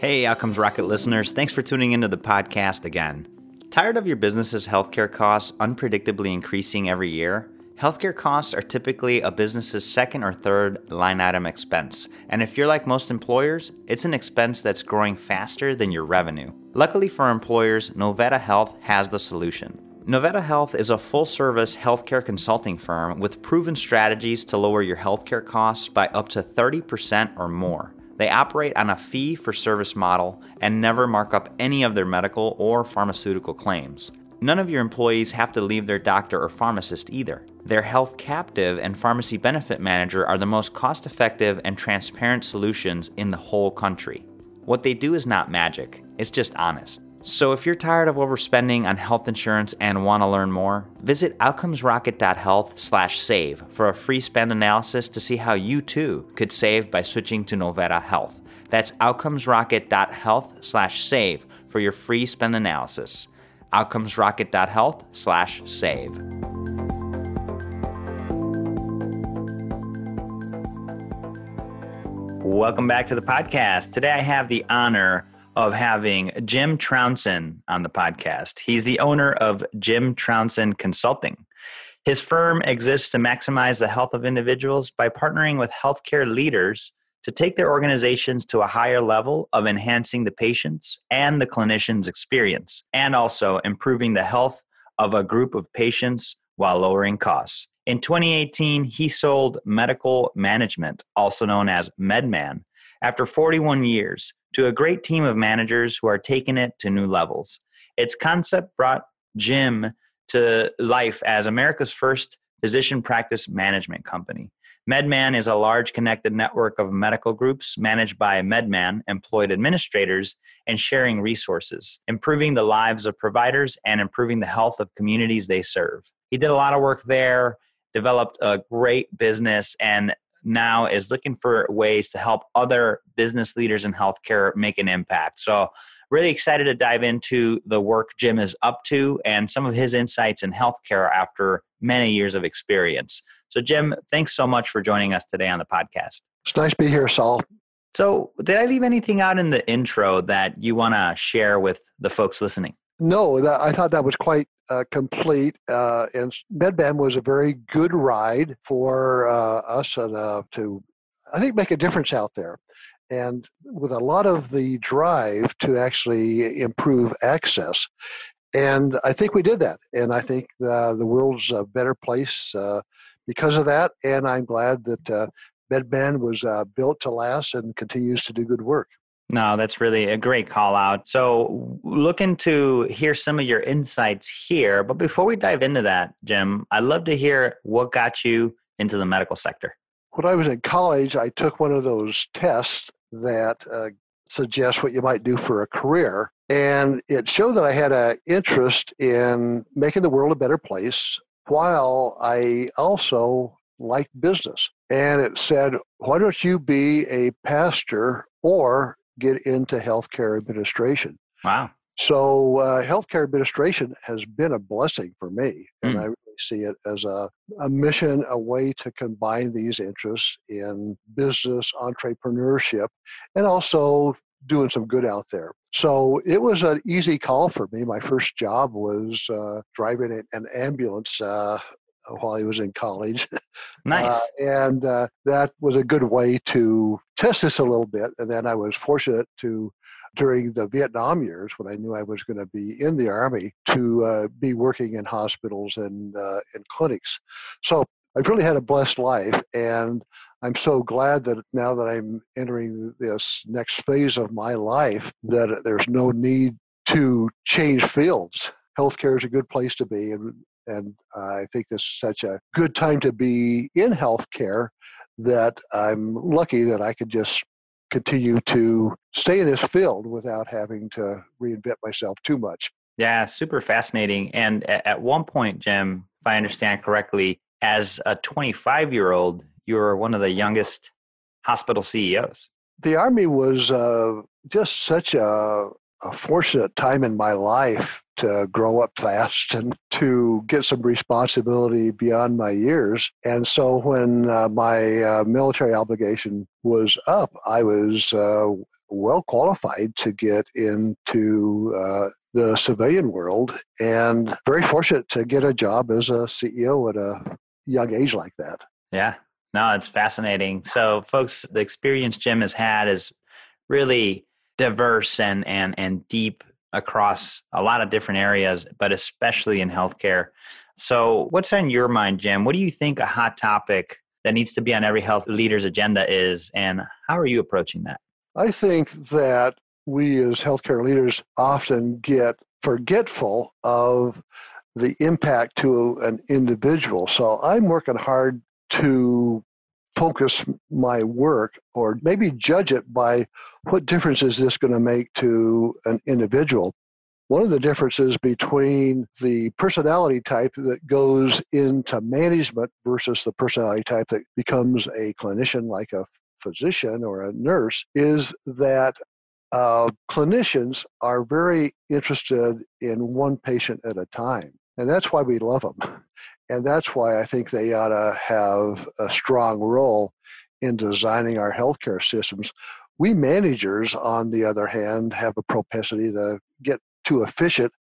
Hey, Outcomes Rocket listeners, thanks for tuning into the podcast again. Tired of your business's healthcare costs unpredictably increasing every year? Healthcare costs are typically a business's second or third line item expense, and if you're like most employers, it's an expense that's growing faster than your revenue. Luckily for employers, Novetta Health has the solution. Novetta Health is a full service healthcare consulting firm with proven strategies to lower your healthcare costs by up to 30% or more. They operate on a fee for service model and never mark up any of their medical or pharmaceutical claims. None of your employees have to leave their doctor or pharmacist either. Their health captive and pharmacy benefit manager are the most cost effective and transparent solutions in the whole country. What they do is not magic, it's just honest. So if you're tired of overspending on health insurance and want to learn more, visit outcomesrocket.health/save for a free spend analysis to see how you too could save by switching to Novetta Health. That's outcomesrocket.health/save for your free spend analysis. outcomesrocket.health/save. Welcome back to the podcast. Today I have the honor of having Jim Trounson on the podcast. He's the owner of Jim Trounson Consulting. His firm exists to maximize the health of individuals by partnering with healthcare leaders to take their organizations to a higher level of enhancing the patient's and the clinician's experience, and also improving the health of a group of patients while lowering costs. In 2018, he sold Medical Management, also known as MedMan, after 41 years to a great team of managers who are taking it to new levels. Its concept brought Jim to life as America's first physician practice management company. MedMan is a large connected network of medical groups managed by MedMan employed administrators and sharing resources, improving the lives of providers and improving the health of communities they serve. He did a lot of work there, developed a great business, and now is looking for ways to help other business leaders in healthcare make an impact. So, really excited to dive into the work Jim is up to and some of his insights in healthcare after many years of experience. So, Jim, thanks so much for joining us today on the podcast. It's nice to be here, Saul. So, did I leave anything out in the intro that you want to share with the folks listening? No, that, I thought that was quite uh, complete. Uh, and MedMan was a very good ride for uh, us and, uh, to, I think, make a difference out there. And with a lot of the drive to actually improve access. And I think we did that. And I think uh, the world's a better place uh, because of that. And I'm glad that MedMan was built to last and continues to do good work. No, that's really a great call out. So, looking to hear some of your insights here. But before we dive into that, Jim, I'd love to hear what got you into the medical sector. When I was in college, I took one of those tests that uh, suggest what you might do for a career. And it showed that I had an interest in making the world a better place while I also liked business. And it said, why don't you be a pastor or get into healthcare administration. Wow. So, uh, healthcare administration has been a blessing for me, and mm. I really see it as a, a mission, a way to combine these interests in business, entrepreneurship, and also doing some good out there. So it was an easy call for me. My first job was uh, driving an ambulance uh, while he was in college. Nice. Uh, and uh, that was a good way to test this a little bit. And then I was fortunate to, during the Vietnam years, when I knew I was going to be in the Army, to uh, be working in hospitals and uh, in clinics. So I've really had a blessed life. And I'm so glad that now that I'm entering this next phase of my life, that there's no need to change fields healthcare is a good place to be. And and I think this is such a good time to be in healthcare that I'm lucky that I could just continue to stay in this field without having to reinvent myself too much. Yeah, super fascinating. And at one point, Jim, if I understand correctly, as a 25 year old, you were one of the youngest hospital CEOs. The Army was uh, just such a, a fortunate time in my life to grow up fast and to get some responsibility beyond my years. And so when uh, my uh, military obligation was up, I was uh, well qualified to get into uh, the civilian world and very fortunate to get a job as a CEO at a young age like that. Yeah, no, it's fascinating. So, folks, the experience Jim has had is really diverse and and and deep across a lot of different areas, but especially in healthcare. So, what's on your mind, Jim? What do you think a hot topic that needs to be on every health leader's agenda is, and how are you approaching that? I think that we as healthcare leaders often get forgetful of the impact to an individual. So I'm working hard to focus my work or maybe judge it by what difference is this going to make to an individual. One of the differences between the personality type that goes into management versus the personality type that becomes a clinician like a physician or a nurse is that uh, clinicians are very interested in one patient at a time. And that's why we love them. And that's why I think they ought to have a strong role in designing our healthcare systems. We managers, on the other hand, have a propensity to get too efficient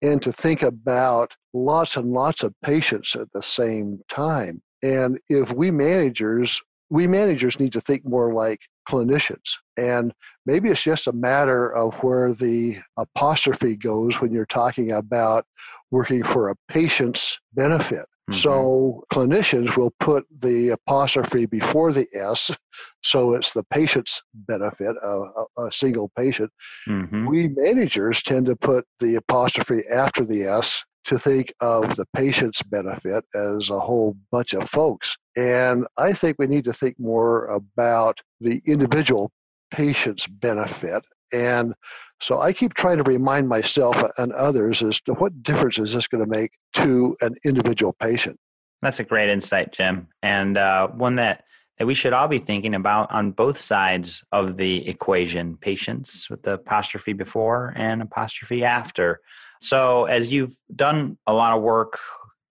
and to think about lots and lots of patients at the same time. And if we managers we managers need to think more like clinicians. And maybe it's just a matter of where the apostrophe goes when you're talking about working for a patient's benefit. Mm-hmm. So clinicians will put the apostrophe before the S, so it's the patient's benefit, a, a, a single patient. Mm-hmm. We managers tend to put the apostrophe after the S to think of the patient's benefit as a whole bunch of folks. And I think we need to think more about the individual patient's benefit. And so I keep trying to remind myself and others as to what difference is this going to make to an individual patient. That's a great insight, Jim, and uh, one that that we should all be thinking about on both sides of the equation patients with the apostrophe before and apostrophe after so, as you've done a lot of work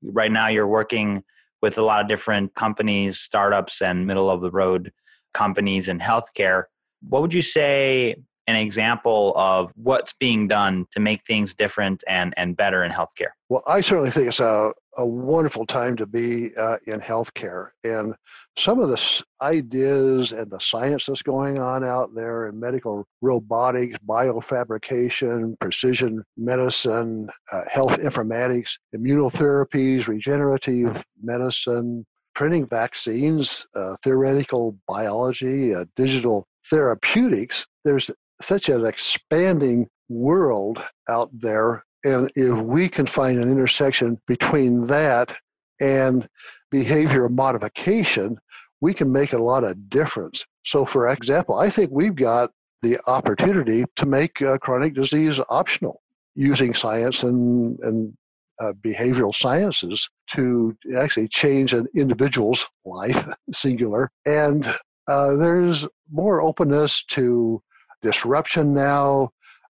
right now, you're working with a lot of different companies, startups, and middle of the road companies in healthcare. What would you say an example of what's being done to make things different and, and better in healthcare? Well, I certainly think it's a, a wonderful time to be uh, in healthcare. And some of the ideas and the science that's going on out there in medical robotics, biofabrication, precision medicine, uh, health informatics, immunotherapies, regenerative medicine, printing vaccines, uh, theoretical biology, uh, digital therapeutics, there's such an expanding world out there. And if we can find an intersection between that and behavior modification, we can make a lot of difference. So, for example, I think we've got the opportunity to make uh, chronic disease optional using science and, and uh, behavioral sciences to actually change an individual's life, singular. And uh, there's more openness to disruption now.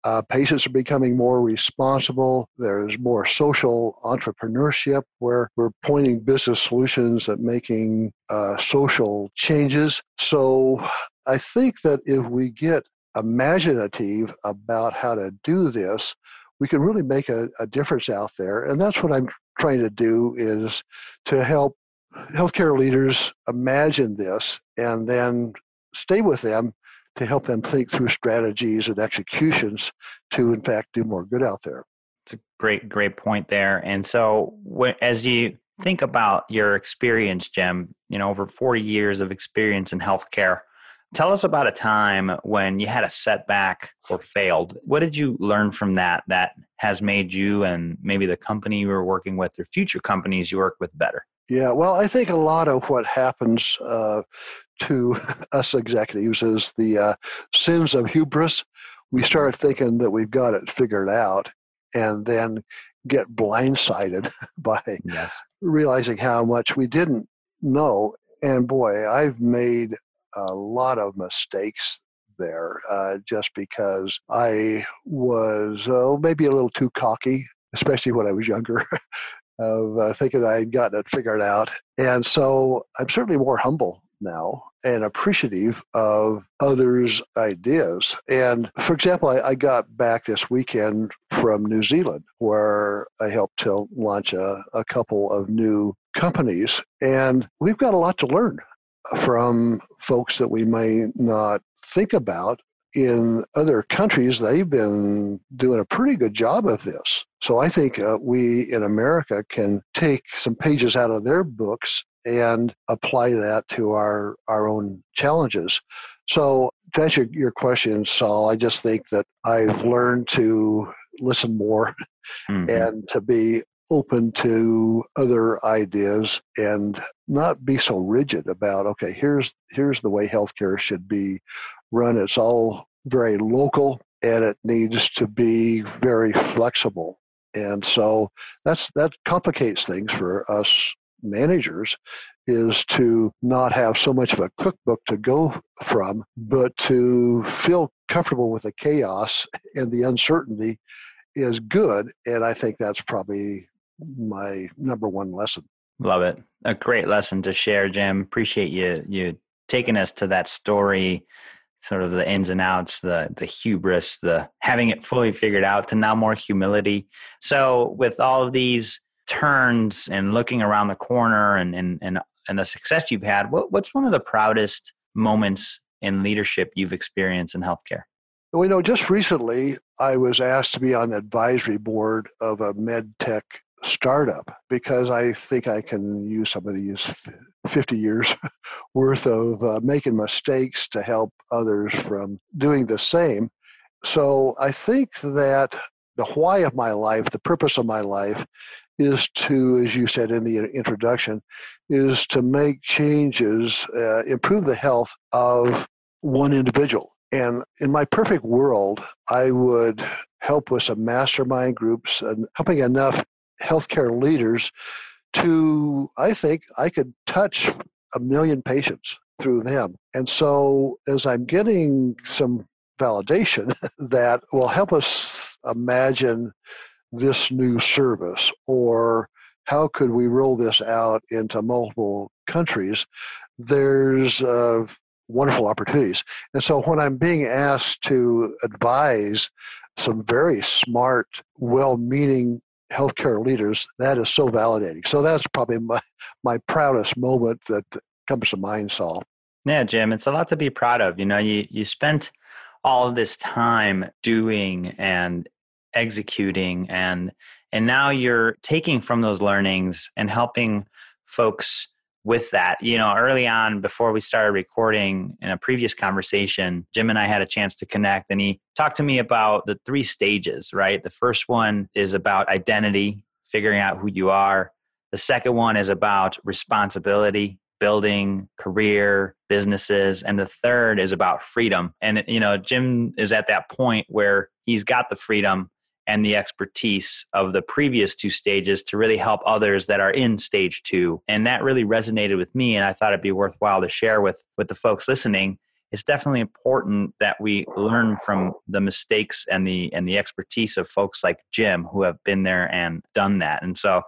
Uh, patients are becoming more responsible. There's more social entrepreneurship where we're pointing business solutions at making uh, social changes. So I think that if we get imaginative about how to do this, we can really make a, a difference out there. And that's what I'm trying to do is to help healthcare leaders imagine this and then stay with them to help them think through strategies and executions to, in fact, do more good out there. It's a great, great point there. And so, as you think about your experience, Jim, you know, over 40 years of experience in healthcare, tell us about a time when you had a setback or failed. What did you learn from that that has made you and maybe the company you were working with or future companies you work with better? Yeah, well, I think a lot of what happens uh, to us executives is the uh, sins of hubris. We start thinking that we've got it figured out and then get blindsided by yes. realizing how much we didn't know. And boy, I've made a lot of mistakes there uh, just because I was oh, maybe a little too cocky, especially when I was younger. of uh, thinking I had gotten it figured out. And so I'm certainly more humble now and appreciative of others' ideas. And for example, I, I, got back this weekend from New Zealand where I helped to launch a, a couple of new companies. And we've got a lot to learn from folks that we may not think about in other countries, they've been doing a pretty good job of this. So I think uh, we in America can take some pages out of their books and apply that to our, our own challenges. So to answer your question, Saul, I just think that I've learned to listen more mm-hmm. and to be open to other ideas and not be so rigid about okay here's here's the way healthcare should be run. It's all very local and it needs to be very flexible. And so that's that complicates things for us managers is to not have so much of a cookbook to go from, but to feel comfortable with the chaos and the uncertainty is good. And I think that's probably my number one lesson. Love it. A great lesson to share, Jim. Appreciate you you taking us to that story sort of the ins and outs, the the hubris, the having it fully figured out to now more humility. So with all of these turns and looking around the corner and and and, and the success you've had, what, what's one of the proudest moments in leadership you've experienced in healthcare? Well, you know, just recently I was asked to be on the advisory board of a med tech startup because I think I can use some of these 50 years worth of uh, making mistakes to help others from doing the same. So I think that the why of my life, the purpose of my life, is to, as you said in the introduction, is to make changes, uh, improve the health of one individual. And in my perfect world, I would help with some mastermind groups and helping enough healthcare leaders to, I think, I could touch a million patients through them. And so as I'm getting some validation that will help us imagine this new service or how could we roll this out into multiple countries, there's uh, wonderful opportunities. And so when I'm being asked to advise some very smart, well meaning healthcare leaders, that is so validating. So that's probably my, my proudest moment that comes to mind, Saul. Yeah, Jim, it's a lot to be proud of. You know, you, you spent all this time doing and executing and and now you're taking from those learnings and helping folks with that. You know, early on, before we started recording in a previous conversation, Jim and I had a chance to connect, and he talked to me about the three stages, right? The first one is about identity, figuring out who you are. The second one is about responsibility, building career, businesses. And the third is about freedom. And, you know, Jim is at that point where he's got the freedom and the expertise of the previous two stages to really help others that are in stage two. And that really resonated with me. And I thought it'd be worthwhile to share with, with the folks listening. It's definitely important that we learn from the mistakes and the and the expertise of folks like Jim who have been there and done that. And so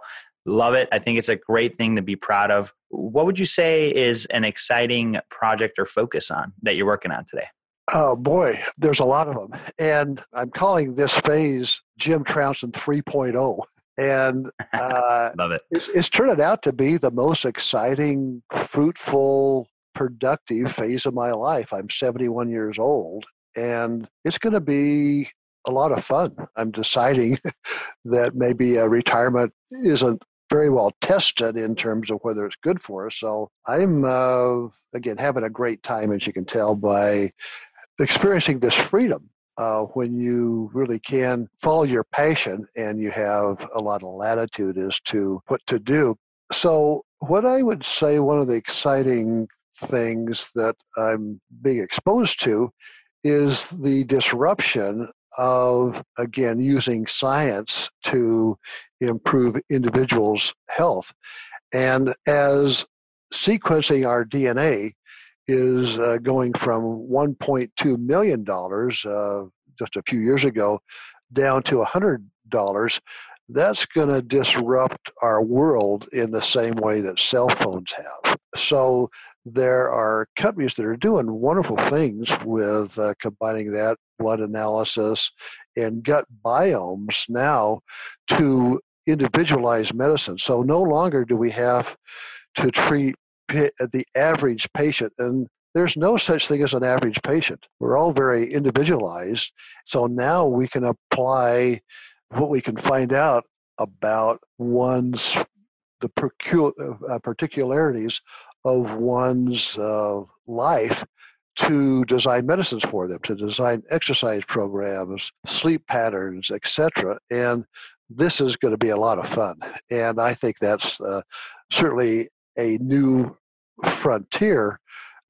love it. I think it's a great thing to be proud of. What would you say is an exciting project or focus on that you're working on today? Oh boy, there's a lot of them. And I'm calling this phase Jim Trounson 3.0. And uh, love it. It's, it's turned out to be the most exciting, fruitful, productive phase of my life. I'm 71 years old, and it's going to be a lot of fun. I'm deciding that maybe a retirement isn't very well tested in terms of whether it's good for us. So I'm, uh, again, having a great time, as you can tell by experiencing this freedom uh, when you really can follow your passion and you have a lot of latitude as to what to do. So, what I would say one of the exciting things that I'm being exposed to is the disruption of, again, using science to improve individuals' health. And as sequencing our DNA is uh, going from $1.2 million uh, just a few years ago down to $100, that's going to disrupt our world in the same way that cell phones have. So there are companies that are doing wonderful things with uh, combining that blood analysis and gut biomes now to individualize medicine. So no longer do we have to treat the average patient. And there's no such thing as an average patient. We're all very individualized. So now we can apply what we can find out about one's the uh, particularities of one's uh, life to design medicines for them, to design exercise programs, sleep patterns, etc. And this is going to be a lot of fun. And I think that's uh, certainly a new frontier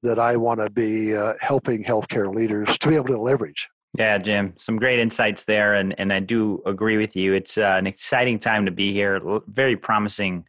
that I want to be uh, helping healthcare leaders to be able to leverage. Yeah, Jim, some great insights there, and and I do agree with you. It's uh, an exciting time to be here. Very promising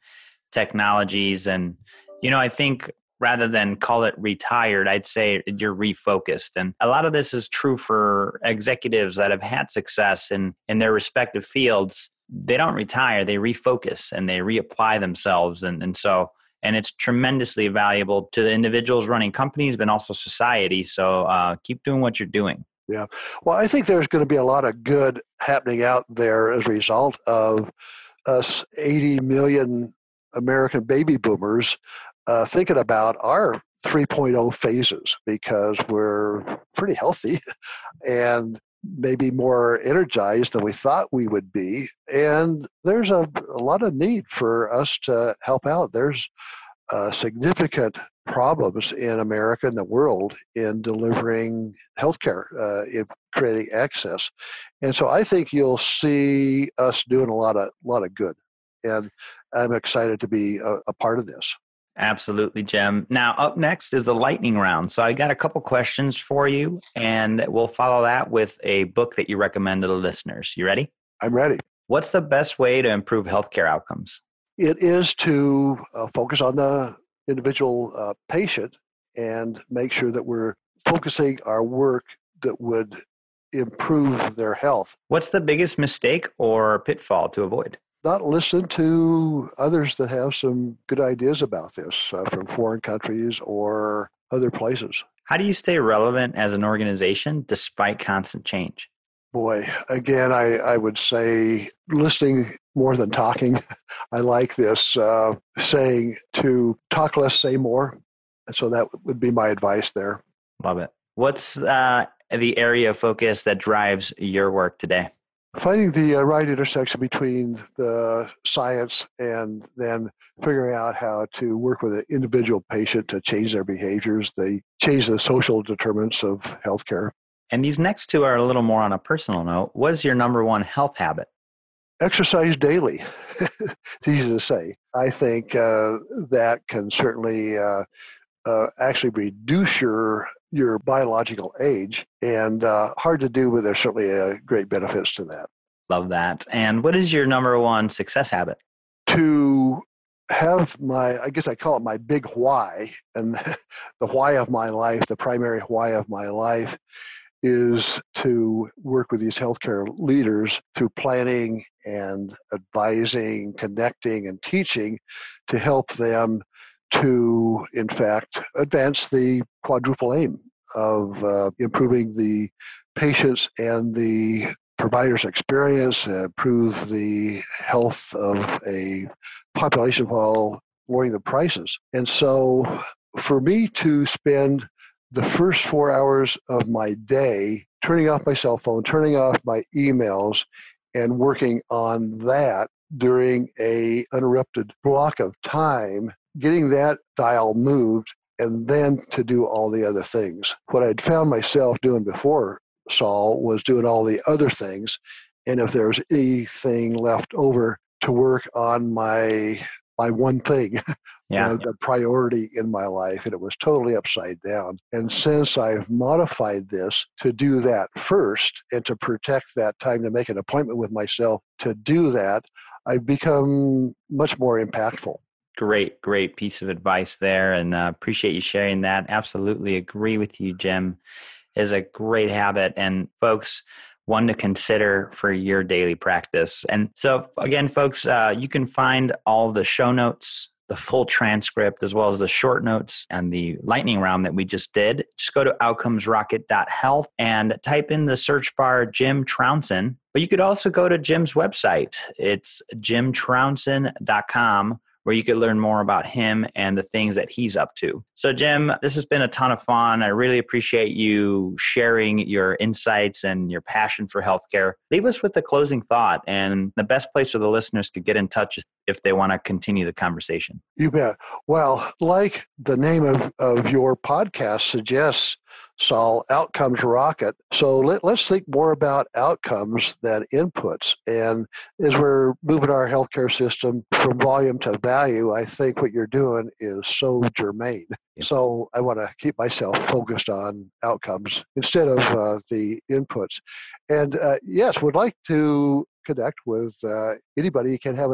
technologies, and you know, I think rather than call it retired, I'd say you're refocused. And a lot of this is true for executives that have had success in in their respective fields. They don't retire; they refocus and they reapply themselves, and and so and it's tremendously valuable to the individuals running companies, but also society. So uh, keep doing what you're doing. Yeah. Well, I think there's going to be a lot of good happening out there as a result of us 80 million American baby boomers uh, thinking about our 3.0 phases because we're pretty healthy and maybe more energized than we thought we would be. And there's a, a lot of need for us to help out. There's uh, significant problems in America and the world in delivering healthcare, uh, in creating access. And so I think you'll see us doing a lot of lot of good. And I'm excited to be a, a part of this. Absolutely, Jim. Now, up next is the lightning round. So, I got a couple questions for you, and we'll follow that with a book that you recommend to the listeners. You ready? I'm ready. What's the best way to improve healthcare outcomes? It is to uh, focus on the individual uh, patient and make sure that we're focusing our work that would improve their health. What's the biggest mistake or pitfall to avoid? Not listen to others that have some good ideas about this uh, from foreign countries or other places. How do you stay relevant as an organization despite constant change? Boy, again, I, I would say listening more than talking. I like this uh, saying to talk less, say more. And so that would be my advice there. Love it. What's uh, the area of focus that drives your work today? Finding the uh, right intersection between the science and then figuring out how to work with an individual patient to change their behaviors. They change the social determinants of healthcare. And these next two are a little more on a personal note. What is your number one health habit? Exercise daily. it's easy to say. I think uh, that can certainly uh, uh, actually reduce your your biological age, and uh, hard to do, but there's certainly a great benefits to that. Love that. And what is your number one success habit? To have my, I guess I call it my big why, and the why of my life, the primary why of my life is to work with these healthcare leaders through planning and advising, connecting, and teaching to help them to, in fact, advance the quadruple aim of uh, improving the patients and the provider's experience, improve the health of a population while lowering the prices. And so, for me to spend the first four hours of my day turning off my cell phone, turning off my emails, and working on that during a uninterrupted block of time getting that dial moved and then to do all the other things. What I'd found myself doing before Saul was doing all the other things. And if there was anything left over to work on my my one thing, yeah. the, the priority in my life, and it was totally upside down. And since I've modified this to do that first and to protect that time to make an appointment with myself to do that, I've become much more impactful great, great piece of advice there, and uh, appreciate you sharing that. Absolutely agree with you, Jim. Is a great habit, and folks, one to consider for your daily practice. And so, again, folks, uh, you can find all the show notes the full transcript, as well as the short notes and the lightning round that we just did, just go to outcomesrocket.health and type in the search bar Jim Trounson. But you could also go to Jim's website. It's jimtrounson.com where you could learn more about him and the things that he's up to. So, Jim, this has been a ton of fun. I really appreciate you sharing your insights and your passion for healthcare. Leave us with the closing thought and the best place for the listeners to get in touch if they want to continue the conversation. You bet. Well, like the name of, of your podcast suggests, Saul, outcomes rocket. So let, us think more about outcomes than inputs. And as we're moving our healthcare system from volume to value, I think what you're doing is so germane. So I want to keep myself focused on outcomes instead of uh, the inputs. And uh, yes, would like to connect with uh, anybody who can have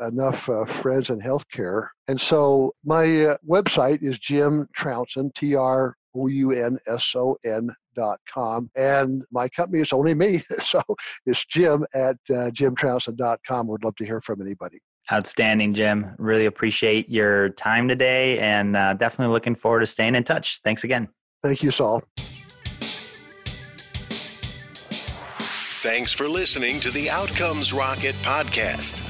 enough uh, friends in healthcare. And so my uh, website is Jim Trounson, T R O U N S O N dot com. And my company is only me. So it's Jim at uh, jimtrounson.com. Would love to hear from anybody. Outstanding, Jim. Really appreciate your time today and uh, definitely looking forward to staying in touch. Thanks again. Thank you, Saul. Thanks for listening to the Outcomes Rocket podcast.